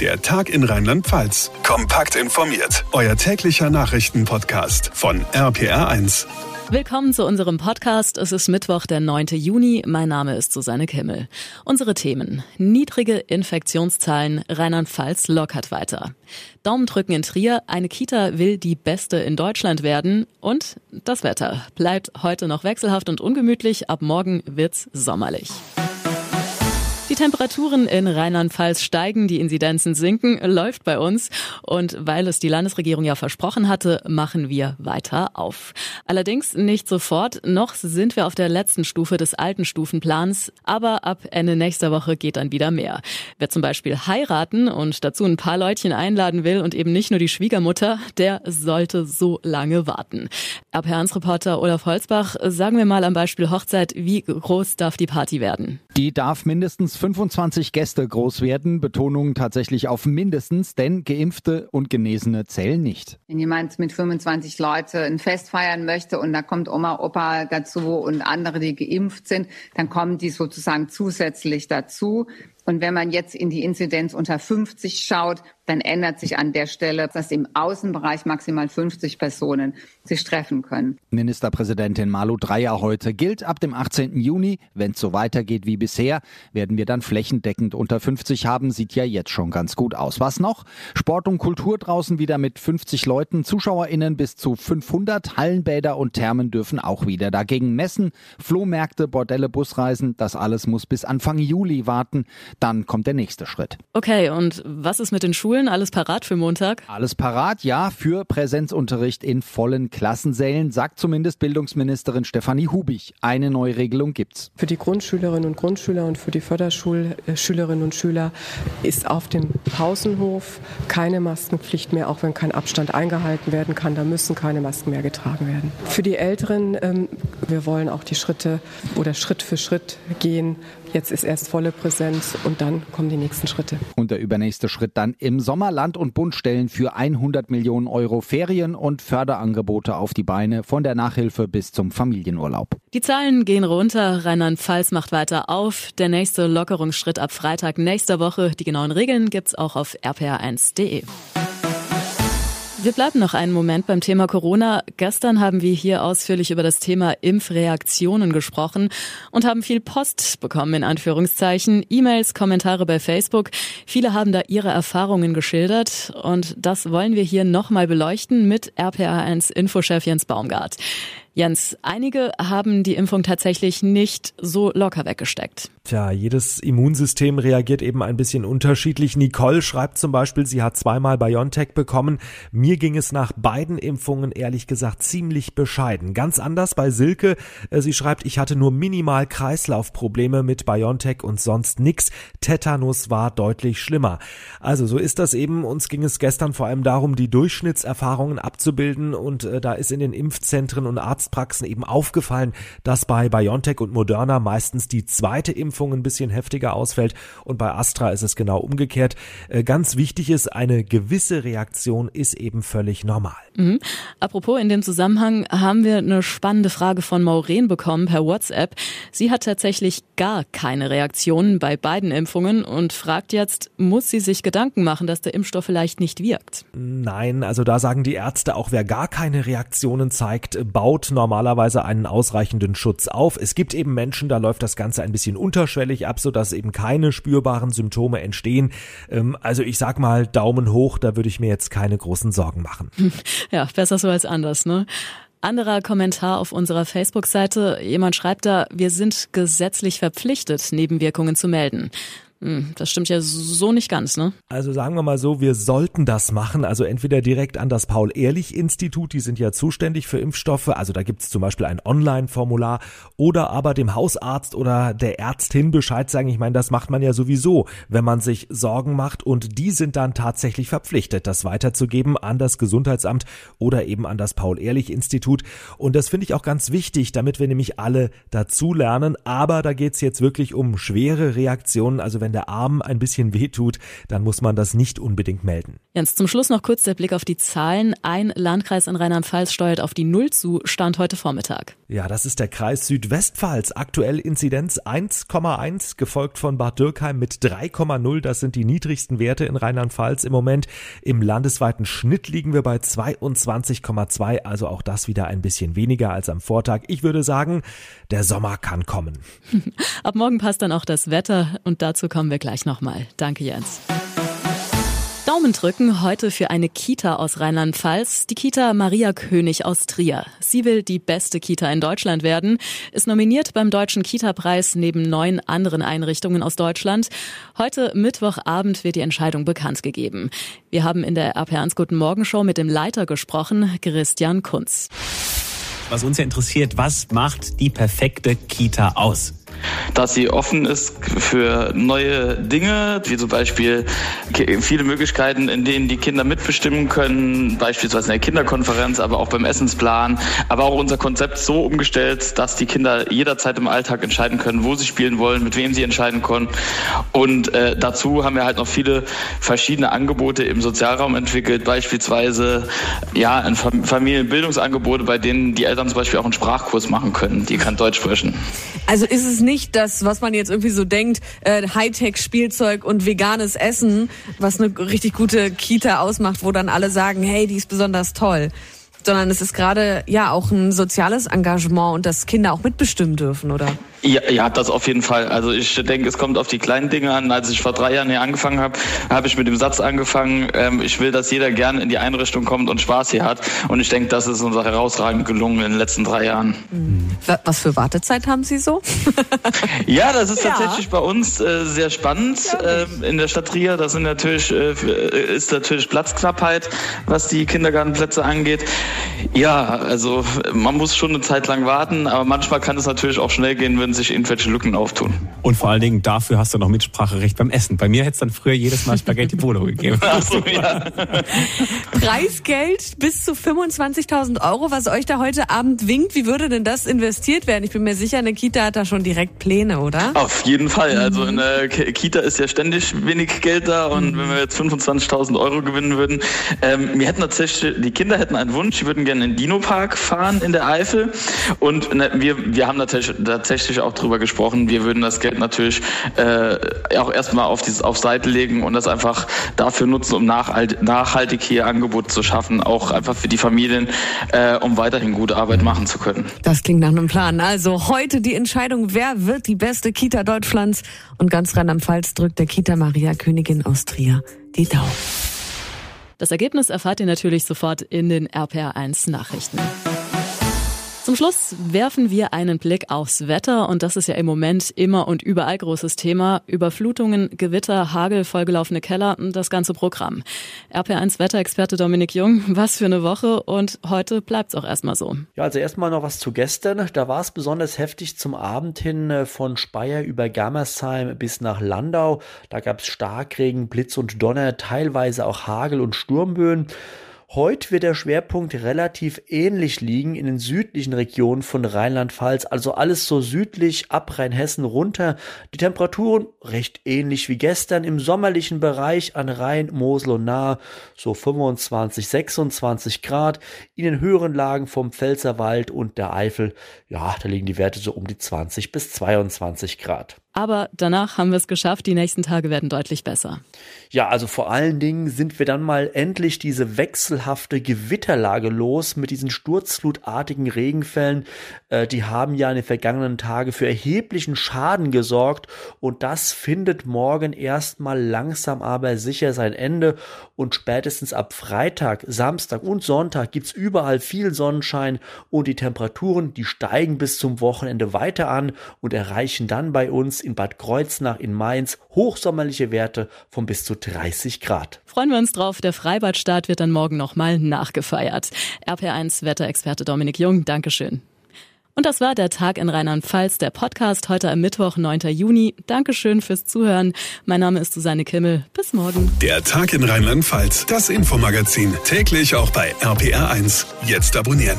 Der Tag in Rheinland-Pfalz. Kompakt informiert. Euer täglicher Nachrichtenpodcast von RPR1. Willkommen zu unserem Podcast. Es ist Mittwoch, der 9. Juni. Mein Name ist Susanne Kimmel. Unsere Themen. Niedrige Infektionszahlen. Rheinland-Pfalz lockert weiter. Daumendrücken in Trier. Eine Kita will die beste in Deutschland werden. Und das Wetter bleibt heute noch wechselhaft und ungemütlich. Ab morgen wird's sommerlich. Die Temperaturen in Rheinland-Pfalz steigen, die Inzidenzen sinken, läuft bei uns. Und weil es die Landesregierung ja versprochen hatte, machen wir weiter auf. Allerdings nicht sofort. Noch sind wir auf der letzten Stufe des alten Stufenplans. Aber ab Ende nächster Woche geht dann wieder mehr. Wer zum Beispiel heiraten und dazu ein paar Leutchen einladen will und eben nicht nur die Schwiegermutter, der sollte so lange warten. RPR-Reporter Olaf Holzbach, sagen wir mal am Beispiel Hochzeit, wie groß darf die Party werden? Die darf mindestens 25 Gäste groß werden. Betonung tatsächlich auf mindestens, denn Geimpfte und Genesene zählen nicht. Wenn jemand mit 25 Leute ein Fest feiern möchte und da kommt Oma, Opa dazu und andere, die geimpft sind, dann kommen die sozusagen zusätzlich dazu. Und wenn man jetzt in die Inzidenz unter 50 schaut, dann ändert sich an der Stelle, dass im Außenbereich maximal 50 Personen sich treffen können. Ministerpräsidentin Malu Dreyer heute gilt ab dem 18. Juni. Wenn es so weitergeht wie bisher, werden wir dann flächendeckend unter 50 haben. Sieht ja jetzt schon ganz gut aus. Was noch? Sport und Kultur draußen wieder mit 50 Leuten, ZuschauerInnen bis zu 500. Hallenbäder und Thermen dürfen auch wieder. Dagegen Messen, Flohmärkte, Bordelle, Busreisen. Das alles muss bis Anfang Juli warten. Dann kommt der nächste Schritt. Okay, und was ist mit den Schulen? Alles parat für Montag? Alles parat, ja, für Präsenzunterricht in vollen Klassensälen, sagt zumindest Bildungsministerin Stefanie Hubig. Eine neue Regelung gibt's. Für die Grundschülerinnen und Grundschüler und für die Förderschulschülerinnen und Schüler ist auf dem Pausenhof keine Maskenpflicht mehr, auch wenn kein Abstand eingehalten werden kann. Da müssen keine Masken mehr getragen werden. Für die Älteren, ähm, wir wollen auch die Schritte oder Schritt für Schritt gehen. Jetzt ist erst volle Präsenz und dann kommen die nächsten Schritte. Und der übernächste Schritt dann im Sommer Land und Bund stellen für 100 Millionen Euro Ferien und Förderangebote auf die Beine von der Nachhilfe bis zum Familienurlaub. Die Zahlen gehen runter. Rheinland-Pfalz macht weiter auf. Der nächste Lockerungsschritt ab Freitag nächster Woche. Die genauen Regeln gibt's auch auf rpr1.de. Wir bleiben noch einen Moment beim Thema Corona. Gestern haben wir hier ausführlich über das Thema Impfreaktionen gesprochen und haben viel Post bekommen, in Anführungszeichen, E-Mails, Kommentare bei Facebook. Viele haben da ihre Erfahrungen geschildert und das wollen wir hier nochmal beleuchten mit RPA1 Infochef Jens Baumgart. Jens, einige haben die Impfung tatsächlich nicht so locker weggesteckt. Tja, jedes Immunsystem reagiert eben ein bisschen unterschiedlich. Nicole schreibt zum Beispiel, sie hat zweimal BioNTech bekommen. Mir ging es nach beiden Impfungen ehrlich gesagt ziemlich bescheiden. Ganz anders bei Silke. Äh, sie schreibt, ich hatte nur minimal Kreislaufprobleme mit BioNTech und sonst nix. Tetanus war deutlich schlimmer. Also so ist das eben. Uns ging es gestern vor allem darum, die Durchschnittserfahrungen abzubilden und äh, da ist in den Impfzentren und Arzt Arztpraxen eben aufgefallen, dass bei BioNTech und Moderna meistens die zweite Impfung ein bisschen heftiger ausfällt und bei Astra ist es genau umgekehrt. Äh, ganz wichtig ist, eine gewisse Reaktion ist eben völlig normal. Mhm. Apropos, in dem Zusammenhang haben wir eine spannende Frage von Maureen bekommen per WhatsApp. Sie hat tatsächlich gar keine Reaktionen bei beiden Impfungen und fragt jetzt, muss sie sich Gedanken machen, dass der Impfstoff vielleicht nicht wirkt? Nein, also da sagen die Ärzte, auch wer gar keine Reaktionen zeigt, baut normalerweise einen ausreichenden Schutz auf. Es gibt eben Menschen, da läuft das Ganze ein bisschen unterschwellig ab, sodass eben keine spürbaren Symptome entstehen. Ähm, also ich sag mal Daumen hoch, da würde ich mir jetzt keine großen Sorgen machen. Ja, besser so als anders, ne? Anderer Kommentar auf unserer Facebook-Seite. Jemand schreibt da, wir sind gesetzlich verpflichtet, Nebenwirkungen zu melden. Hm, das stimmt ja so nicht ganz, ne? Also sagen wir mal so, wir sollten das machen. Also entweder direkt an das Paul-Ehrlich-Institut, die sind ja zuständig für Impfstoffe. Also da gibt's zum Beispiel ein Online-Formular oder aber dem Hausarzt oder der Ärztin Bescheid sagen. Ich meine, das macht man ja sowieso, wenn man sich Sorgen macht und die sind dann tatsächlich verpflichtet, das weiterzugeben an das Gesundheitsamt oder eben an das Paul-Ehrlich-Institut. Und das finde ich auch ganz wichtig, damit wir nämlich alle dazulernen. Aber da geht's jetzt wirklich um schwere Reaktionen. Also wenn der Arm ein bisschen wehtut, dann muss man das nicht unbedingt melden. Jens, zum Schluss noch kurz der Blick auf die Zahlen. Ein Landkreis in Rheinland-Pfalz steuert auf die Null zu, stand heute Vormittag. Ja, das ist der Kreis Südwestpfalz. Aktuell Inzidenz 1,1, gefolgt von Bad Dürkheim mit 3,0. Das sind die niedrigsten Werte in Rheinland-Pfalz im Moment. Im landesweiten Schnitt liegen wir bei 22,2, also auch das wieder ein bisschen weniger als am Vortag. Ich würde sagen, der Sommer kann kommen. Ab morgen passt dann auch das Wetter und dazu kommen wir gleich nochmal. Danke, Jens. Daumen drücken heute für eine Kita aus Rheinland-Pfalz, die Kita Maria König aus Trier. Sie will die beste Kita in Deutschland werden, ist nominiert beim Deutschen Kita-Preis neben neun anderen Einrichtungen aus Deutschland. Heute Mittwochabend wird die Entscheidung bekannt gegeben. Wir haben in der RP1 Guten Morgen Show mit dem Leiter gesprochen, Christian Kunz. Was uns ja interessiert, was macht die perfekte Kita aus? Dass sie offen ist für neue Dinge, wie zum Beispiel viele Möglichkeiten, in denen die Kinder mitbestimmen können, beispielsweise in der Kinderkonferenz, aber auch beim Essensplan, aber auch unser Konzept so umgestellt, dass die Kinder jederzeit im Alltag entscheiden können, wo sie spielen wollen, mit wem sie entscheiden können. Und äh, dazu haben wir halt noch viele verschiedene Angebote im Sozialraum entwickelt, beispielsweise ja ein Familienbildungsangebote, bei denen die Eltern zum Beispiel auch einen Sprachkurs machen können, die kann Deutsch sprechen. Also ist es nicht das, was man jetzt irgendwie so denkt, äh, Hightech-Spielzeug und veganes Essen, was eine richtig gute Kita ausmacht, wo dann alle sagen, hey, die ist besonders toll sondern es ist gerade ja auch ein soziales Engagement und dass Kinder auch mitbestimmen dürfen, oder? Ja, ja, das auf jeden Fall. Also ich denke, es kommt auf die kleinen Dinge an. Als ich vor drei Jahren hier angefangen habe, habe ich mit dem Satz angefangen, ähm, ich will, dass jeder gerne in die Einrichtung kommt und Spaß hier hat. Und ich denke, das ist uns herausragend gelungen in den letzten drei Jahren. Mhm. Was für Wartezeit haben Sie so? ja, das ist tatsächlich ja. bei uns äh, sehr spannend äh, in der Stadt Trier. Das sind natürlich, äh, ist natürlich Platzknappheit, was die Kindergartenplätze angeht. Ja, also man muss schon eine Zeit lang warten, aber manchmal kann es natürlich auch schnell gehen, wenn sich irgendwelche Lücken auftun. Und vor allen Dingen dafür hast du noch Mitspracherecht beim Essen. Bei mir hätte es dann früher jedes Mal Spaghetti Bolo gegeben. Ach so, ja. Preisgeld bis zu 25.000 Euro, was euch da heute Abend winkt. Wie würde denn das investiert werden? Ich bin mir sicher, eine Kita hat da schon direkt Pläne, oder? Auf jeden Fall. Also in der Kita ist ja ständig wenig Geld da und mhm. wenn wir jetzt 25.000 Euro gewinnen würden, ähm, wir hätten tatsächlich, die Kinder hätten einen Wunsch, sie würden gerne in den Dino-Park fahren in der Eifel und ne, wir, wir haben natürlich, tatsächlich auch drüber gesprochen, wir würden das Geld natürlich äh, auch erstmal auf, dieses, auf Seite legen und das einfach dafür nutzen, um nachhaltig hier Angebote zu schaffen, auch einfach für die Familien, äh, um weiterhin gute Arbeit machen zu können. Das klingt nach einem Plan. Also heute die Entscheidung, wer wird die beste Kita Deutschlands und ganz Rheinland-Pfalz drückt der Kita Maria Königin aus Trier die Daumen. Das Ergebnis erfahrt ihr natürlich sofort in den RPR1 Nachrichten. Zum Schluss werfen wir einen Blick aufs Wetter und das ist ja im Moment immer und überall großes Thema. Überflutungen, Gewitter, Hagel, vollgelaufene Keller, das ganze Programm. RP1 Wetterexperte Dominik Jung, was für eine Woche und heute bleibt's auch erstmal so. Ja, also erstmal noch was zu gestern. Da war es besonders heftig zum Abend hin äh, von Speyer über Gammersheim bis nach Landau. Da gab's Starkregen, Blitz und Donner, teilweise auch Hagel und Sturmböen. Heute wird der Schwerpunkt relativ ähnlich liegen in den südlichen Regionen von Rheinland-Pfalz, also alles so südlich ab Rheinhessen runter. Die Temperaturen recht ähnlich wie gestern im sommerlichen Bereich an Rhein, Mosel und Nahe, so 25, 26 Grad. In den höheren Lagen vom Pfälzerwald und der Eifel, ja, da liegen die Werte so um die 20 bis 22 Grad. Aber danach haben wir es geschafft. Die nächsten Tage werden deutlich besser. Ja, also vor allen Dingen sind wir dann mal endlich diese wechselhafte Gewitterlage los mit diesen sturzflutartigen Regenfällen. Äh, die haben ja in den vergangenen Tagen für erheblichen Schaden gesorgt. Und das findet morgen erstmal langsam aber sicher sein Ende. Und spätestens ab Freitag, Samstag und Sonntag gibt's überall viel Sonnenschein und die Temperaturen, die steigen bis zum Wochenende weiter an und erreichen dann bei uns in Bad Kreuznach in Mainz hochsommerliche Werte von bis zu 30 Grad. Freuen wir uns drauf. Der Freibadstart wird dann morgen nochmal nachgefeiert. RP1 Wetterexperte Dominik Jung, Dankeschön. Und das war der Tag in Rheinland-Pfalz, der Podcast heute am Mittwoch, 9. Juni. Dankeschön fürs Zuhören. Mein Name ist Susanne Kimmel. Bis morgen. Der Tag in Rheinland-Pfalz, das Infomagazin, täglich auch bei RPR1. Jetzt abonnieren.